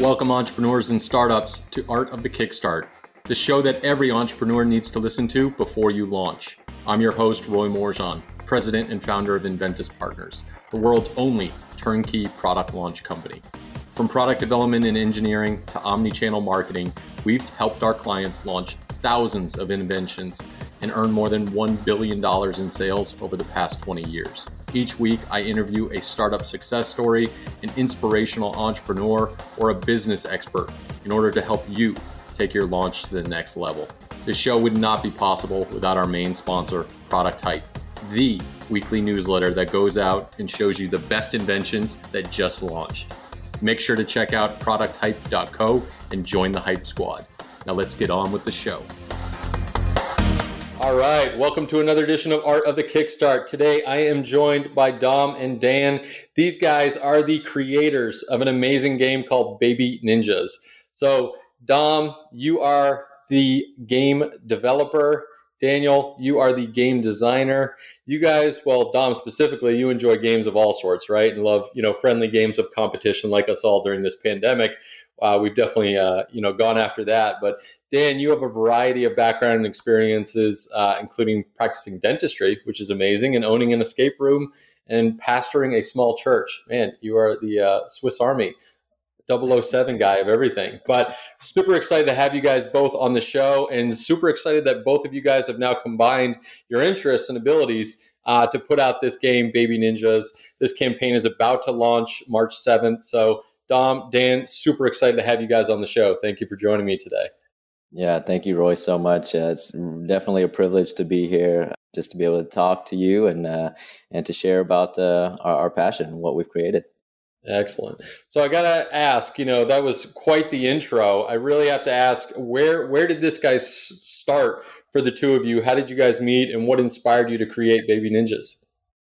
Welcome, entrepreneurs and startups, to Art of the Kickstart, the show that every entrepreneur needs to listen to before you launch. I'm your host, Roy Morejon, president and founder of Enventys Partners, the world's only turnkey product launch company. From product development and engineering to omni channel marketing, we've helped our clients launch thousands of inventions and earn more than $1 billion in sales over the past 20 years. Each week, I interview a startup success story, an inspirational entrepreneur, or a business expert in order to help you take your launch to the next level. This show would not be possible without our main sponsor, Product Hype, the weekly newsletter that goes out and shows you the best inventions that just launched. Make sure to check out producthype.co and join the Hype Squad. Now let's get on with the show. All right, welcome to another edition of Art of the Kickstart. Today I am joined by Dom and Dan. These guys are the creators of an amazing game called Baby Ninjas. So, Dom, you are the game developer. Daniel, you are the game designer. You guys, well, Dom specifically, you enjoy games of all sorts, right? And love, you know, friendly games of competition like us all during this pandemic uh, we've definitely uh, you know gone after that. But Dan, you have a variety of background and experiences, uh, including practicing dentistry, which is amazing, and owning an escape room and pastoring a small church. Man, you are the uh, Swiss Army. 007 guy of everything. But super excited to have you guys both on the show and super excited that both of you guys have now combined your interests and abilities uh, to put out this game, Baby Ninjas. This campaign is about to launch March 7th. So Dom, Dan, super excited to have you guys on the show. Thank you for joining me today. Yeah, thank you, Roy, so much. Uh, it's definitely a privilege to be here, just to be able to talk to you and uh, and to share about uh, our, our passion and what we've created. Excellent. So I gotta ask, you know, that was quite the intro. I really have to ask, where where did this guy start for the two of you? How did you guys meet, and what inspired you to create Baby Ninjas?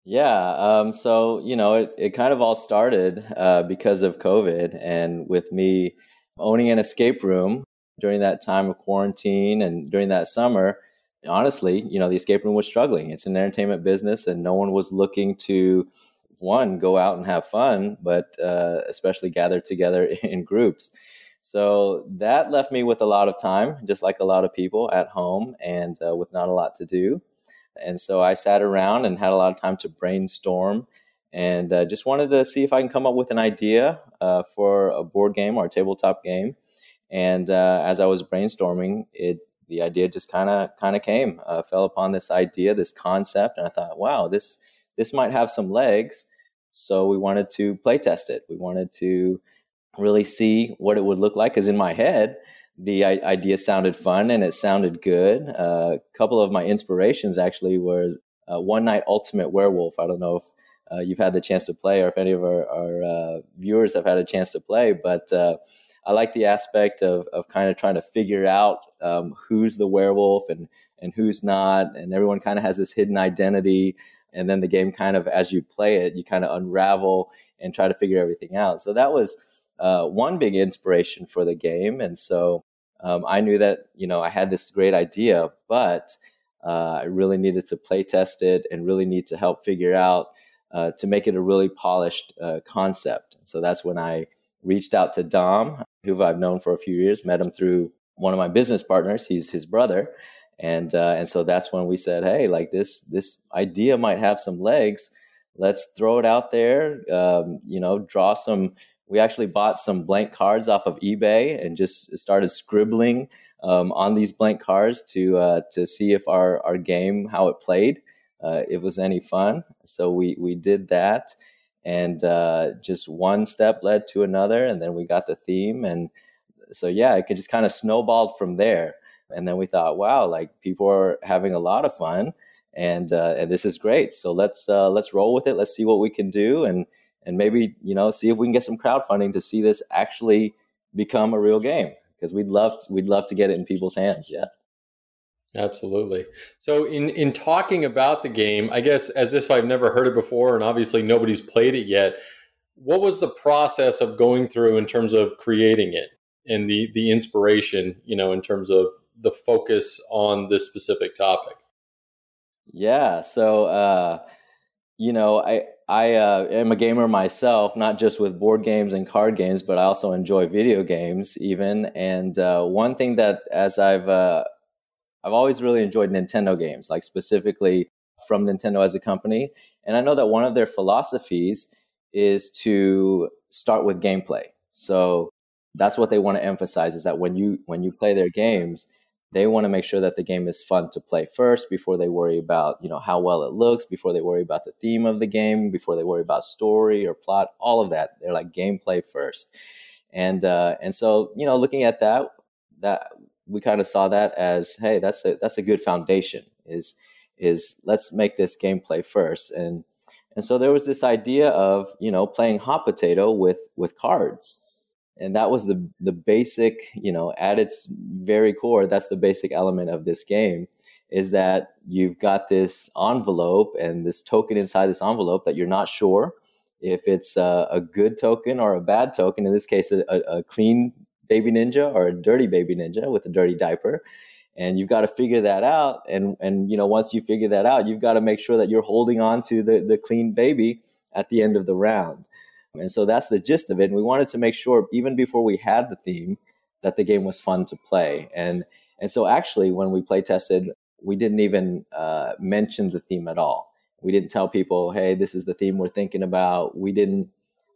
Yeah. Um, so, you know, it, it kind of all started uh, because of COVID and with me owning an escape room during that time of quarantine and during that summer. Honestly, you know, the escape room was struggling. It's an entertainment business and no one was looking to, one, go out and have fun, but uh, especially gather together in groups. So that left me with a lot of time, just like a lot of people at home and uh, with not a lot to do. And so I sat around and had a lot of time to brainstorm and uh, just wanted to see if I can come up with an idea uh, for a board game or a tabletop game. And uh, as I was brainstorming, it the idea just kind of kind of came, uh, fell upon this idea, this concept, and I thought, wow, this this might have some legs. So we wanted to play test it. We wanted to really see what it would look like. Because in my head, the idea sounded fun and it sounded good. Uh, a couple of my inspirations actually was uh, One Night Ultimate Werewolf. I don't know if uh, you've had the chance to play or if any of our, our uh, viewers have had a chance to play, but uh, I like the aspect of, of kind of trying to figure out um, who's the werewolf and, and who's not. And everyone kind of has this hidden identity. And then the game kind of, as you play it, you kind of unravel and try to figure everything out. So that was uh, one big inspiration for the game. And so um, I knew that you know I had this great idea, but uh, I really needed to play test it and really need to help figure out uh, to make it a really polished uh, concept. So that's when I reached out to Dom, who I've known for a few years, met him through one of my business partners. He's his brother, and uh, and so that's when we said, hey, like this this idea might have some legs. Let's throw it out there. Um, you know, draw some we actually bought some blank cards off of eBay and just started scribbling um, on these blank cards to uh, to see if our our game how it played, uh, it was any fun. So we we did that, and uh, just one step led to another, and then we got the theme, and so yeah, it could just kind of snowballed from there. And then we thought, wow, like people are having a lot of fun, and uh, and this is great. So let's uh, let's roll with it. Let's see what we can do, and and maybe you know see if we can get some crowdfunding to see this actually become a real game because we'd love to, we'd love to get it in people's hands. Yeah. Absolutely. So in in talking about the game, I guess as if I've never heard it before and obviously nobody's played it yet, what was the process of going through in terms of creating it and the the inspiration, you know, in terms of the focus on this specific topic? Yeah, so uh you know, I I uh, am a gamer myself, not just with board games and card games, but I also enjoy video games even. And uh, one thing that, as I've uh, I've always really enjoyed Nintendo games, like specifically from Nintendo as a company. And I know that one of their philosophies is to start with gameplay. So that's what they want to emphasize is that when you when you play their games, they want to make sure that the game is fun to play first before they worry about you know how well it looks before they worry about the theme of the game before they worry about story or plot all of that. They're like gameplay first. And uh, and so you know looking at that that we kind of saw that as hey that's a that's a good foundation is is let's make this gameplay first. And and so there was this idea of you know playing hot potato with with cards and that was the the basic you know at its very core that's the basic element of this game is that you've got this envelope and this token inside this envelope that you're not sure if it's a, a good token or a bad token. In this case a, a, clean baby ninja or a dirty baby ninja with a dirty diaper. And you've got to figure that out. And and you know once you figure that out you've got to make sure that you're holding on to the the clean baby at the end of the round and so that's the gist of it. And we wanted to make sure, even before we had the theme, that the game was fun to play. And and so actually, when we play tested, we didn't even uh, mention the theme at all. We didn't tell people, "Hey, this is the theme we're thinking about." We didn't.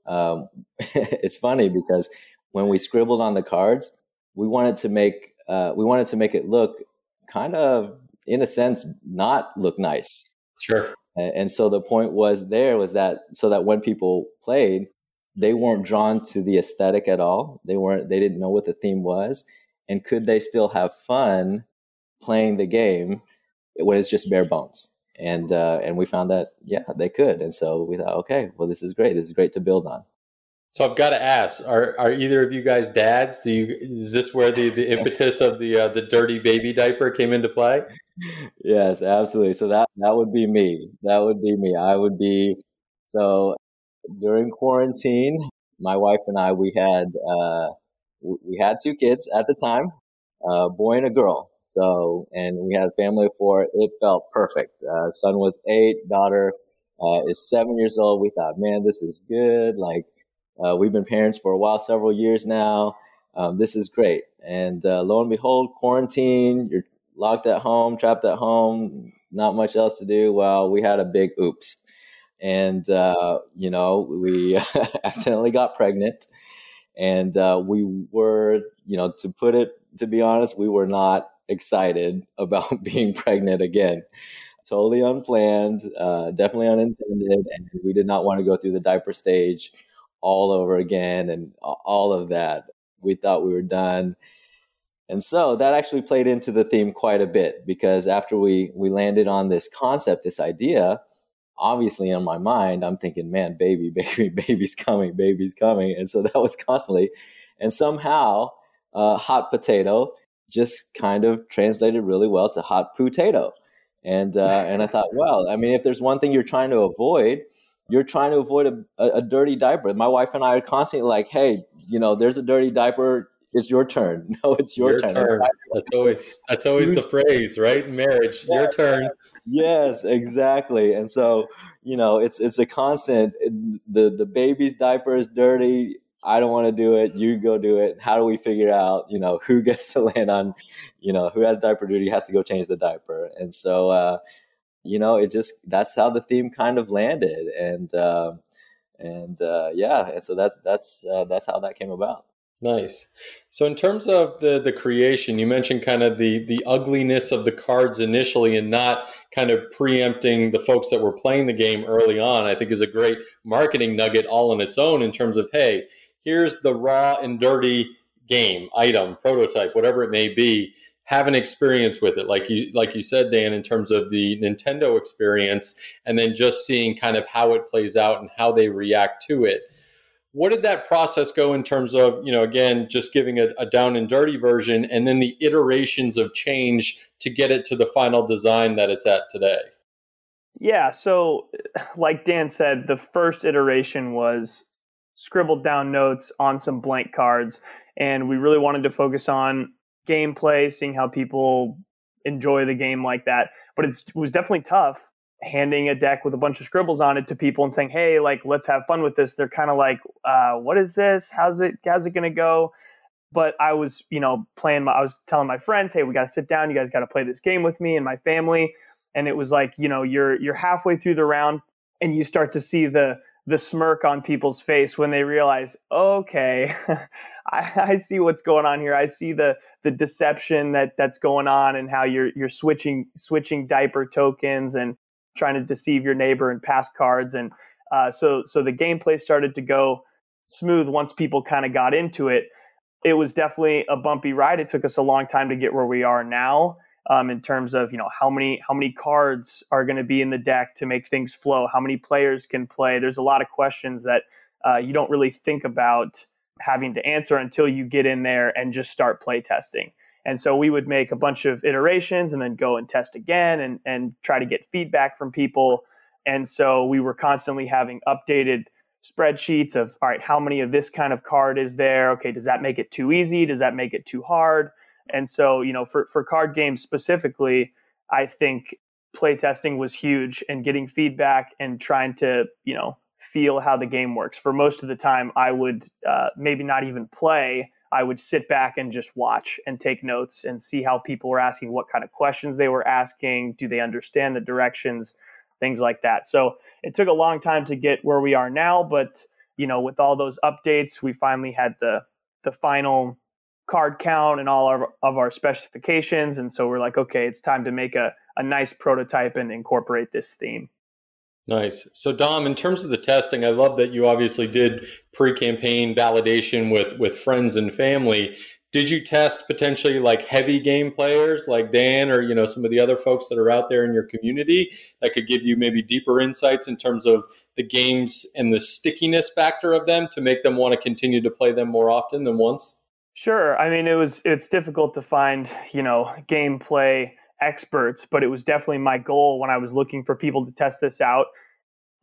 Um, it's funny because when we scribbled on the cards, we wanted to make uh, we wanted to make it look kind of, in a sense, not look nice. Sure. And so the point was there was that so that when people played, they weren't drawn to the aesthetic at all. They weren't they didn't know what the theme was. And could they still have fun playing the game when it's just bare bones? And uh, and we found that yeah, they could. And so we thought, okay, well this is great. This is great to build on. So I've got to ask: Are are either of you guys dads? Do you is this where the, the impetus of the uh, the dirty baby diaper came into play? Yes, absolutely. So that that would be me. That would be me. I would be so during quarantine. My wife and I we had uh, we had two kids at the time, a boy and a girl. So and we had a family of four. It felt perfect. Uh, son was eight, daughter uh, is seven years old. We thought, man, this is good. Like uh, we've been parents for a while, several years now. Um, this is great. And uh, lo and behold, quarantine, you're locked at home, trapped at home, not much else to do. Well, we had a big oops. And, uh, you know, we accidentally got pregnant. And uh, we were, you know, to put it, to be honest, we were not excited about being pregnant again. Totally unplanned, uh, definitely unintended. And we did not want to go through the diaper stage all over again and all of that. We thought we were done. And so that actually played into the theme quite a bit because after we we landed on this concept, this idea, obviously in my mind, I'm thinking, man, baby, baby, baby's coming, baby's coming. And so that was constantly. And somehow, uh, hot potato just kind of translated really well to hot pootato. And uh, and I thought, well, I mean, if there's one thing you're trying to avoid, you're trying to avoid a, a, a, dirty diaper. My wife and I are constantly like, hey, you know, there's a dirty diaper. It's your turn. No, it's your, your turn. turn. That's always that's always the phrase, right? Marriage, yeah, your turn. Yes, exactly. And so, you know, it's it's a constant. The the baby's diaper is dirty. I don't want to do it. You go do it. How do we figure out, you know, who gets to land on, you know, who has diaper duty has to go change the diaper. And so, uh, you know, it just that's how the theme kind of landed, and uh, and uh, yeah, and so that's that's uh, that's how that came about. Nice. So in terms of the the creation, you mentioned kind of the the ugliness of the cards initially, and not kind of preempting the folks that were playing the game early on. I think is a great marketing nugget all on its own in terms of hey, here's the raw and dirty game item prototype, whatever it may be have an experience with it like you like you said dan in terms of the nintendo experience and then just seeing kind of how it plays out and how they react to it what did that process go in terms of you know again just giving a, a down and dirty version and then the iterations of change to get it to the final design that it's at today yeah so like dan said the first iteration was scribbled down notes on some blank cards and we really wanted to focus on gameplay, seeing how people enjoy the game like that. But it was definitely tough handing a deck with a bunch of scribbles on it to people and saying, "Hey, like let's have fun with this." They're kind of like, uh, "What is this? How's it? How's it to go?" But I was, you know, playing. My, I was telling my friends, "Hey, we got to sit down. You guys got to play this game with me and my family." And it was like, you know, you're you're halfway through the round and you start to see the the smirk on people's face when they realize, okay, I, I, see what's going on here. I see the the deception that that's going on and how you're you're switching switching diaper tokens and trying to deceive your neighbor and pass cards. And uh, so so the gameplay started to go smooth once people kind of got into it. It was definitely a bumpy ride. It took us a long time to get where we are now um, in terms of you know how many how many cards are going to be in the deck to make things flow, how many players can play. There's a lot of questions that uh, you don't really think about having to answer until you get in there and just start play testing. And so we would make a bunch of iterations and then go and test again and, and try to get feedback from people. And so we were constantly having updated spreadsheets of, all right, how many of this kind of card is there? Okay, does that make it too easy? Does that make it too hard? And so, you know, for, for card games specifically, I think playtesting was huge and getting feedback and trying to, you know, feel how the game works. For most of the time, I would uh, maybe not even play. I would sit back and just watch and take notes and see how people were asking, what kind of questions they were asking, do they understand the directions, things like that. So it took a long time to get where we are now, but you know, with all those updates, we finally had the the final card count and all of, of our specifications. And so we're like, okay, it's time to make a, a nice prototype and incorporate this theme. Nice. So Dom, in terms of the testing, I love that you obviously did pre-campaign validation with with friends and family. Did you test potentially like heavy game players like Dan or you know some of the other folks that are out there in your community that could give you maybe deeper insights in terms of the games and the stickiness factor of them to make them want to continue to play them more often than once? Sure. I mean, it was it's difficult to find, you know, gameplay experts, but it was definitely my goal when I was looking for people to test this out.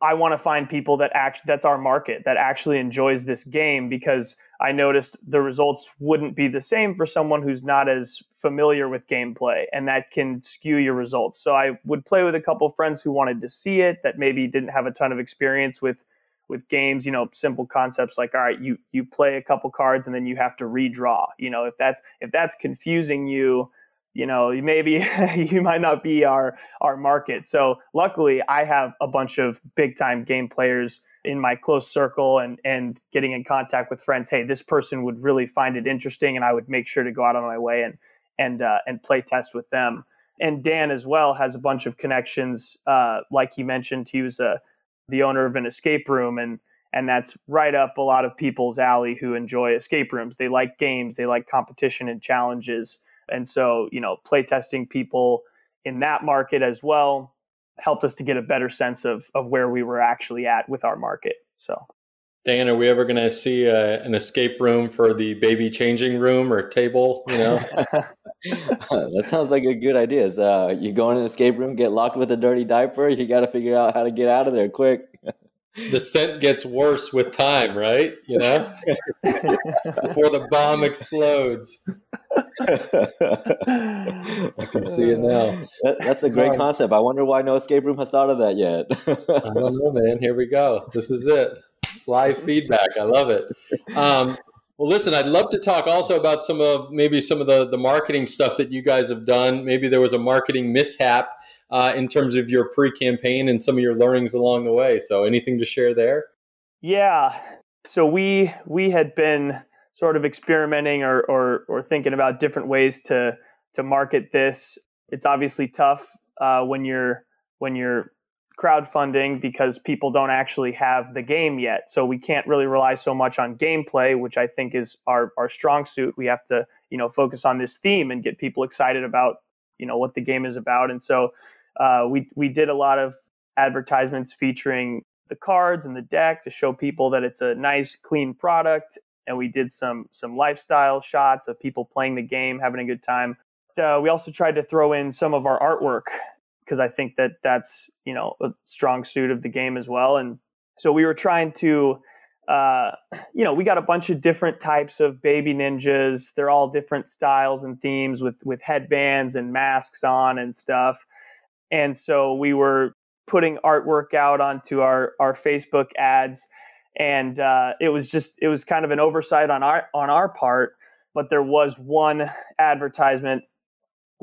I want to find people that act that's our market that actually enjoys this game because I noticed the results wouldn't be the same for someone who's not as familiar with gameplay and that can skew your results. So I would play with a couple friends who wanted to see it that maybe didn't have a ton of experience with with games, you know, simple concepts like all right, you you play a couple cards and then you have to redraw. You know, if that's if that's confusing you, you know, maybe you might not be our our market. So luckily, I have a bunch of big time game players in my close circle and and getting in contact with friends. Hey, this person would really find it interesting, and I would make sure to go out on my way and and uh, and play test with them. And Dan as well has a bunch of connections. Uh, like he mentioned, he was a the owner of an escape room and and that's right up a lot of people's alley who enjoy escape rooms. They like games, they like competition and challenges. And so, you know, playtesting people in that market as well helped us to get a better sense of of where we were actually at with our market. So Dan, are we ever going to see a, an escape room for the baby changing room or table? You know, that sounds like a good idea. So uh, you go in an escape room, get locked with a dirty diaper. You got to figure out how to get out of there quick. the scent gets worse with time, right? You know, before the bomb explodes. I can see it now. That, that's a great um, concept. I wonder why no escape room has thought of that yet. I don't know, man. Here we go. This is it live feedback. I love it. Um, well, listen, I'd love to talk also about some of maybe some of the the marketing stuff that you guys have done. Maybe there was a marketing mishap uh, in terms of your pre-campaign and some of your learnings along the way. So, anything to share there? Yeah. So we we had been sort of experimenting or or, or thinking about different ways to to market this. It's obviously tough uh, when you're when you're crowdfunding because people don't actually have the game yet. So we can't really rely so much on gameplay, which I think is our, our strong suit. We have to, you know, focus on this theme and get people excited about, you know, what the game is about. And so uh, we we did a lot of advertisements featuring the cards and the deck to show people that it's a nice, clean product. And we did some some lifestyle shots of people playing the game, having a good time. Uh, we also tried to throw in some of our artwork because I think that that's you know a strong suit of the game as well. And so we were trying to, uh, you know, we got a bunch of different types of baby ninjas. They're all different styles and themes with with headbands and masks on and stuff. And so we were putting artwork out onto our our Facebook ads, and uh, it was just it was kind of an oversight on our on our part. But there was one advertisement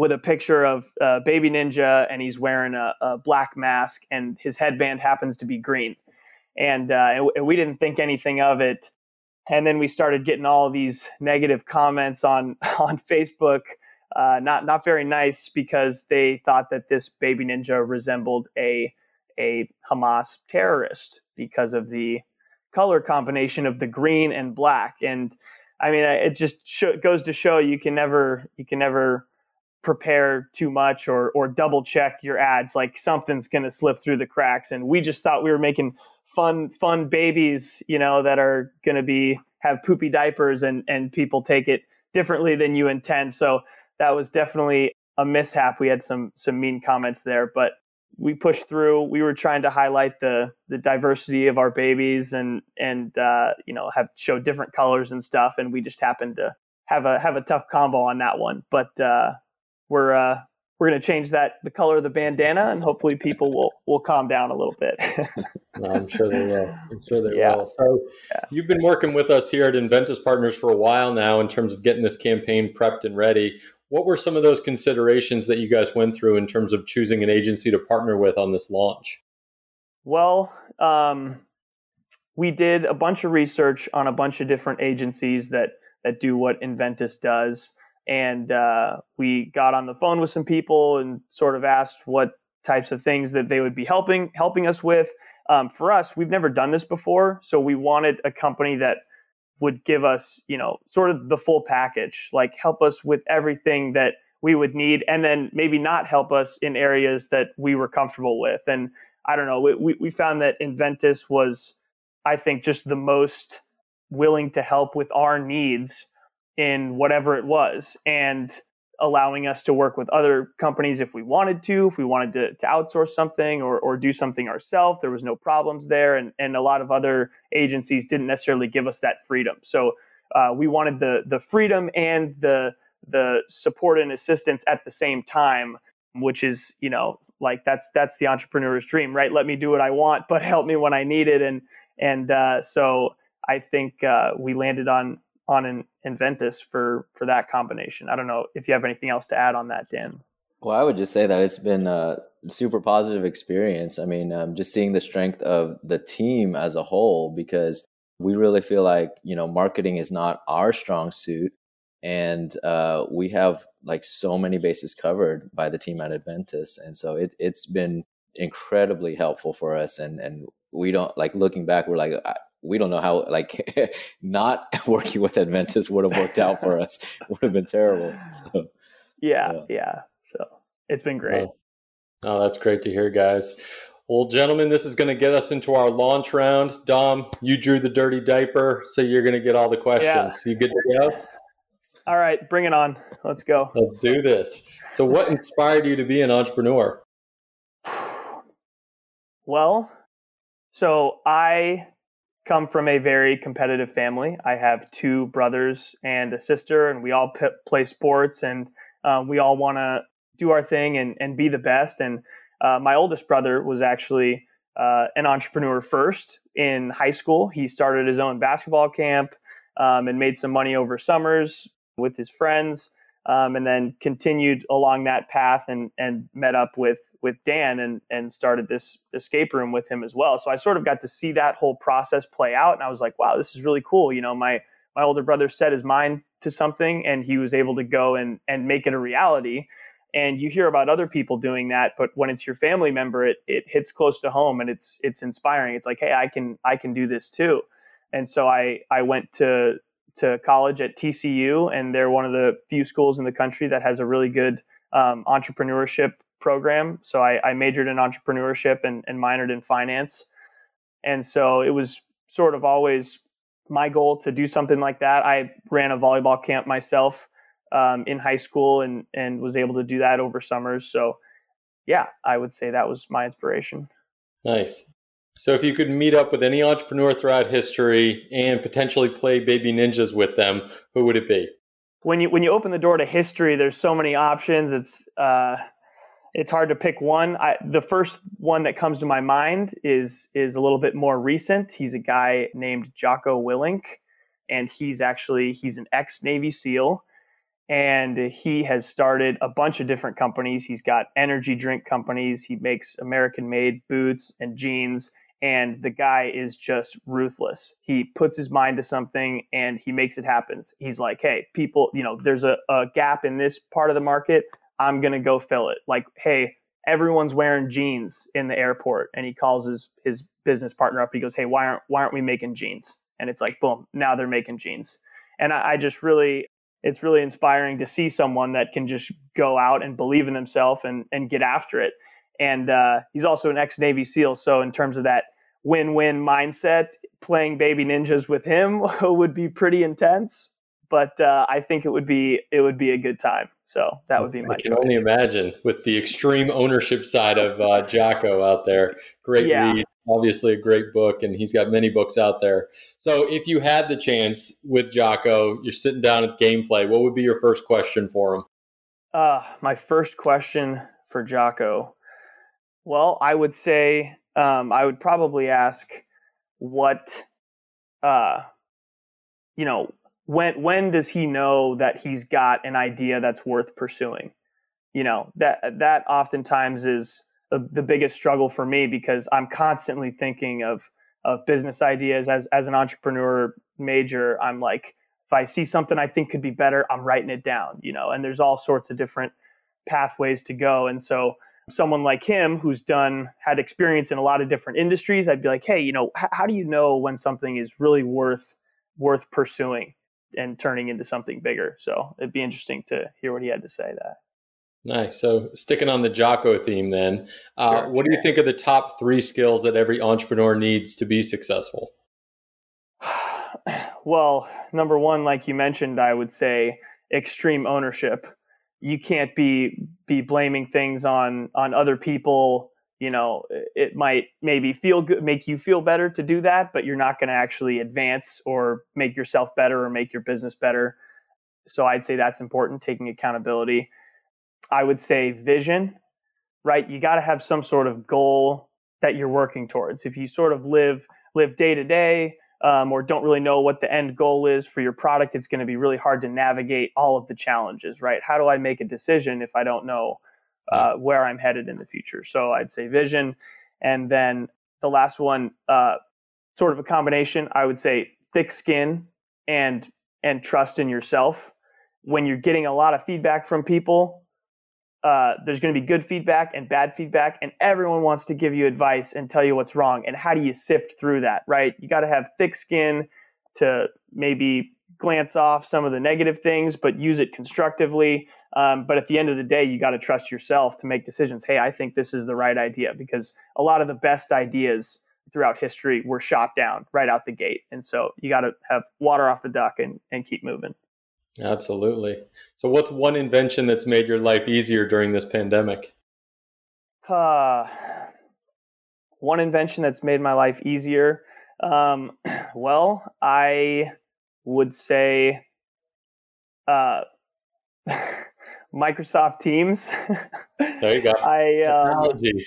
with a picture of uh, Baby Ninja, and he's wearing a, a, black mask, and his headband happens to be green. And, uh, and we didn't think anything of it. And then we started getting all these negative comments on on Facebook, uh, not not very nice because they thought that this Baby Ninja resembled a a Hamas terrorist because of the color combination of the green and black. And I mean, it just goes to show you can never you can never prepare too much or or double check your ads like something's to slip through the cracks and we just thought we were making fun fun babies you know that are to be have poopy diapers and and people take it differently than you intend so that was definitely a mishap we had some some mean comments there but we pushed through we were trying to highlight the the diversity of our babies and and uh, you know have show different colors and stuff and we just happened to have a have a tough combo on that one but uh, we're uh, we're going to change that the color of the bandana, and hopefully people will will calm down a little bit. no, I'm sure they will. I'm sure they yeah. will. So yeah. you've been working with us here at Enventys Partners for a while now in terms of getting this campaign prepped and ready. What were some of those considerations that you guys went through in terms of choosing an agency to partner with on this launch? Well, um, we did a bunch of research on a bunch of different agencies that that do what Enventys does and uh, we got on the phone with some people and sort of asked what types of things that they would be helping helping us with. Um, for us, we've never done this before, so we wanted a company that would give us, you know, sort of the full package, like help us with everything that we would need, and then maybe not help us in areas that we were comfortable with. And I don't know, we, we found that Enventys was, I think, just the most willing to help with our needs in whatever it was and allowing us to work with other companies if we wanted to, if we wanted to, to outsource something or, or do something ourselves, there was no problems there. And, and a lot of other agencies didn't necessarily give us that freedom. So uh, we wanted the, the freedom and the, the support and assistance at the same time, which is, you know, like that's, that's the entrepreneur's dream, right? Let me do what I want, but help me when I need it. And, and uh, so I think uh, we landed on, on an Enventys for for that combination. I don't know if you have anything else to add on that, Dan. Well, I would just say that it's been a super positive experience. I mean, um, just seeing the strength of the team as a whole, because we really feel like you know marketing is not our strong suit, and uh, we have like so many bases covered by the team at Enventys, and so it it's been incredibly helpful for us, and and we don't like looking back, we're like we don't know how like not working with Enventys would have worked out for us. It would have been terrible. So, yeah, yeah, yeah. So it's been great. Oh. oh, that's great to hear, guys. Well, gentlemen, this is going to get us into our launch round. Dom, you drew the dirty diaper, so you're going to get all the questions. Yeah. You good to go? All right, bring it on. Let's go. Let's do this. So, what inspired you to be an entrepreneur? Well, so I come from a very competitive family. I have two brothers and a sister, and we all p- play sports, and um, we all want to do our thing and, and be the best. And uh, my oldest brother was actually uh, an entrepreneur first in high school. He started his own basketball camp um, and made some money over summers with his friends um, and then continued along that path and and met up with with Dan and and started this escape room with him as well. So I sort of got to see that whole process play out, and I was like, wow, this is really cool. You know, my my older brother set his mind to something, and he was able to go and and make it a reality. And you hear about other people doing that, but when it's your family member, it it hits close to home, and it's it's inspiring. It's like, hey, I can I can do this too. And so I I went to to college at TCU, and they're one of the few schools in the country that has a really good um, entrepreneurship program. So I, I majored in entrepreneurship and, and, minored in finance. And so it was sort of always my goal to do something like that. I ran a volleyball camp myself um, in high school and, and was able to do that over summers. So, yeah, I would say that was my inspiration. Nice. So if you could meet up with any entrepreneur throughout history and potentially play baby ninjas with them, who would it be? When you when you open the door to history, there's so many options. It's uh, it's hard to pick one. I, the first one that comes to my mind is is a little bit more recent. He's a guy named Jocko Willink, and he's actually he's an ex Navy SEAL, and he has started a bunch of different companies. He's got energy drink companies. He makes American made boots and jeans. And the guy is just ruthless. He puts his mind to something and he makes it happen. He's like, hey, people, you know, there's a, a gap in this part of the market I'm going to go fill it. Like, hey, everyone's wearing jeans in the airport. And he calls his, his business partner up. He goes, hey, why aren't, why aren't we making jeans? And it's like, boom, now they're making jeans. And I, I just really, it's really inspiring to see someone that can just go out and believe in himself and, and get after it. And uh, he's also an ex Navy SEAL. So, in terms of that win win mindset, playing baby ninjas with him would be pretty intense but uh, I think it would be it would be a good time. So that would be my. I can choice. only imagine with the extreme ownership side of uh, Jocko out there. Great yeah. read, obviously a great book, and he's got many books out there. So if you had the chance with Jocko, you're sitting down at gameplay. What would be your first question for him? Uh, my first question for Jocko. Well, I would say um, I would probably ask what, uh, you know, when when does he know that he's got an idea that's worth pursuing? You know that that oftentimes is the biggest struggle for me because I'm constantly thinking of of business ideas as as an entrepreneur major. I'm like if I see something I think could be better, I'm writing it down. You know, and there's all sorts of different pathways to go, and so someone like him who's done had experience in a lot of different industries i'd be like hey you know h- how do you know when something is really worth worth pursuing and turning into something bigger. So it'd be interesting to hear what he had to say that. Nice. So sticking on the Jocko theme, then, uh, sure, what do you think are the top three skills that every entrepreneur needs to be successful? well, number one, like you mentioned, I would say extreme ownership. You can't be be blaming things on on other people. You know it might maybe feel good make you feel better to do that but you're not going to actually advance or make yourself better or make your business better. So i'd say that's important taking accountability. I would say vision right? You got to have some sort of goal that you're working towards. If you sort of live live day to day um, or don't really know what the end goal is for your product it's going to be really hard to navigate all of the challenges right how do i make a decision if i don't know uh, where I'm headed in the future. So I'd say vision. And then the last one, uh, sort of a combination, I would say thick skin and and trust in yourself. When you're getting a lot of feedback from people, uh, there's going to be good feedback and bad feedback, and everyone wants to give you advice and tell you what's wrong. And how do you sift through that, right? You got to have thick skin to maybe glance off some of the negative things, but use it constructively. Um, but at the end of the day, you got to trust yourself to make decisions. Hey, I think this is the right idea because a lot of the best ideas throughout history were shot down right out the gate. And so you got to have water off the duck and, and keep moving. Absolutely. So, what's one invention that's made your life easier during this pandemic? Uh, one invention that's made my life easier. Um, well, I would say uh, Microsoft Teams. There you go. I um, technology.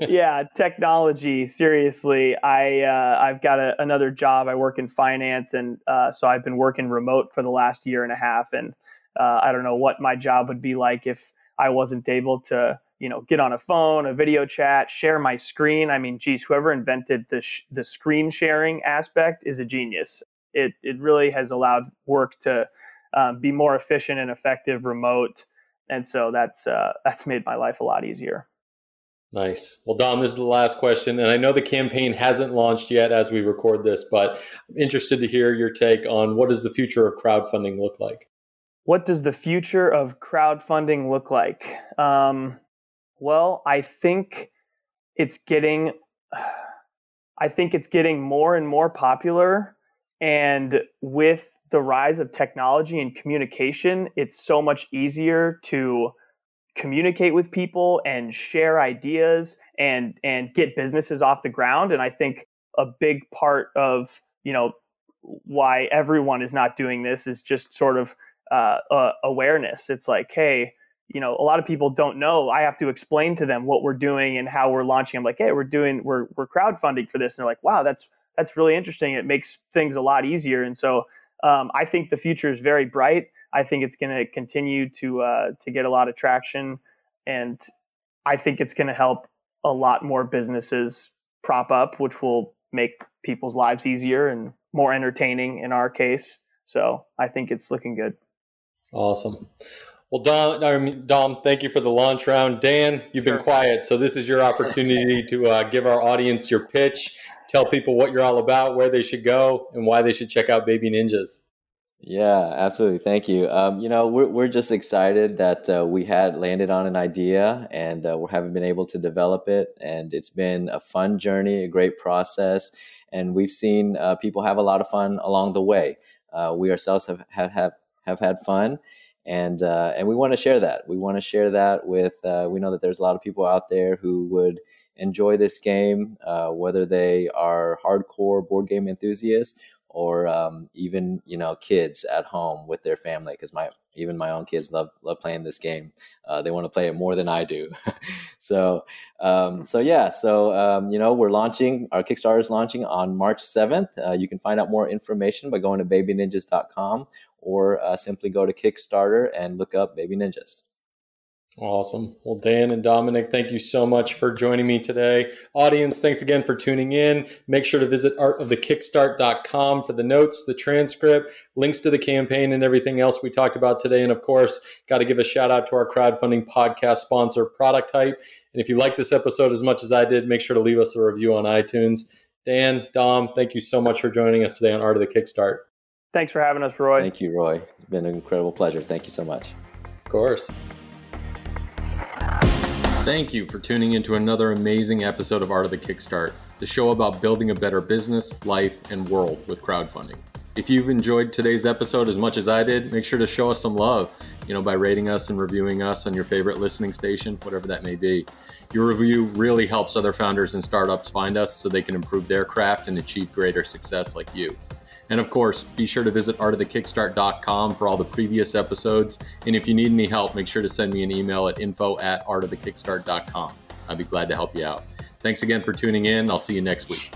yeah, technology. Seriously, I uh, I've got a, another job. I work in finance, and uh, so I've been working remote for the last year and a half. And uh, I don't know what my job would be like if I wasn't able to, you know, get on a phone, a video chat, share my screen. I mean, geez, whoever invented the sh- the screen sharing aspect is a genius. It it really has allowed work to um, be more efficient and effective remote and so that's uh, that's made my life a lot easier. Nice. Well, Dom, this is the last question, and I know the campaign hasn't launched yet as we record this, but I'm interested to hear your take on what does the future of crowdfunding look like. What does the future of crowdfunding look like? Um, well, I think it's getting, I think it's getting more and more popular and with the rise of technology and communication, it's so much easier to communicate with people and share ideas and and get businesses off the ground. And I think a big part of you know why everyone is not doing this is just sort of uh, uh, awareness. It's like, hey, you know, a lot of people don't know. I have to explain to them what we're doing and how we're launching. I'm like, hey, we're doing we're we're crowdfunding for this, and they're like, wow, that's that's really interesting. It makes things a lot easier, and so um, I think the future is very bright. I think it's going to continue to uh, to get a lot of traction, and I think it's going to help a lot more businesses prop up, which will make people's lives easier and more entertaining in our case. So I think it's looking good. Awesome. Well, Dom, I mean, Dom, thank you for the launch round. Dan, you've sure. been quiet, so this is your opportunity to uh, give our audience your pitch. Tell people what you're all about, where they should go, and why they should check out Baby Ninjas. Yeah, absolutely. Thank you. Um, you know, we're we're just excited that uh, we had landed on an idea and uh, we haven't been able to develop it, and it's been a fun journey, a great process, and we've seen uh, people have a lot of fun along the way. Uh, we ourselves have had have, have had fun, and uh, and we want to share that. We want to share that with. Uh, we know that there's a lot of people out there who would enjoy this game, uh, whether they are hardcore board game enthusiasts or um, even you know kids at home with their family. Because my even my own kids love love playing this game. Uh, they want to play it more than I do. so um, so yeah. So um, you know we're launching our Kickstarter is launching on March seventh. Uh, you can find out more information by going to babyninjas.com or uh, simply go to Kickstarter and look up Baby Ninjas. Awesome. Well, Dan and Dominic, thank you so much for joining me today. Audience, thanks again for tuning in. Make sure to visit artofthekickstart.com for the notes, the transcript, links to the campaign, and everything else we talked about today. And of course, got to give a shout out to our crowdfunding podcast sponsor, Product Hype. And if you like this episode as much as I did, make sure to leave us a review on iTunes. Dan, Dom, thank you so much for joining us today on Art of the Kickstart. Thanks for having us, Roy. Thank you, Roy. It's been an incredible pleasure. Thank you so much. Of course. Thank you for tuning into another amazing episode of Art of the Kickstart, the show about building a better business, life, and world with crowdfunding. If you've enjoyed today's episode as much as I did, make sure to show us some love, you know, by rating us and reviewing us on your favorite listening station, whatever that may be. Your review really helps other founders and startups find us so they can improve their craft and achieve greater success like you. And of course, be sure to visit artofthekickstart.com for all the previous episodes. And if you need any help, make sure to send me an email at info at artofthekickstart.com. I'd be glad to help you out. Thanks again for tuning in. I'll see you next week.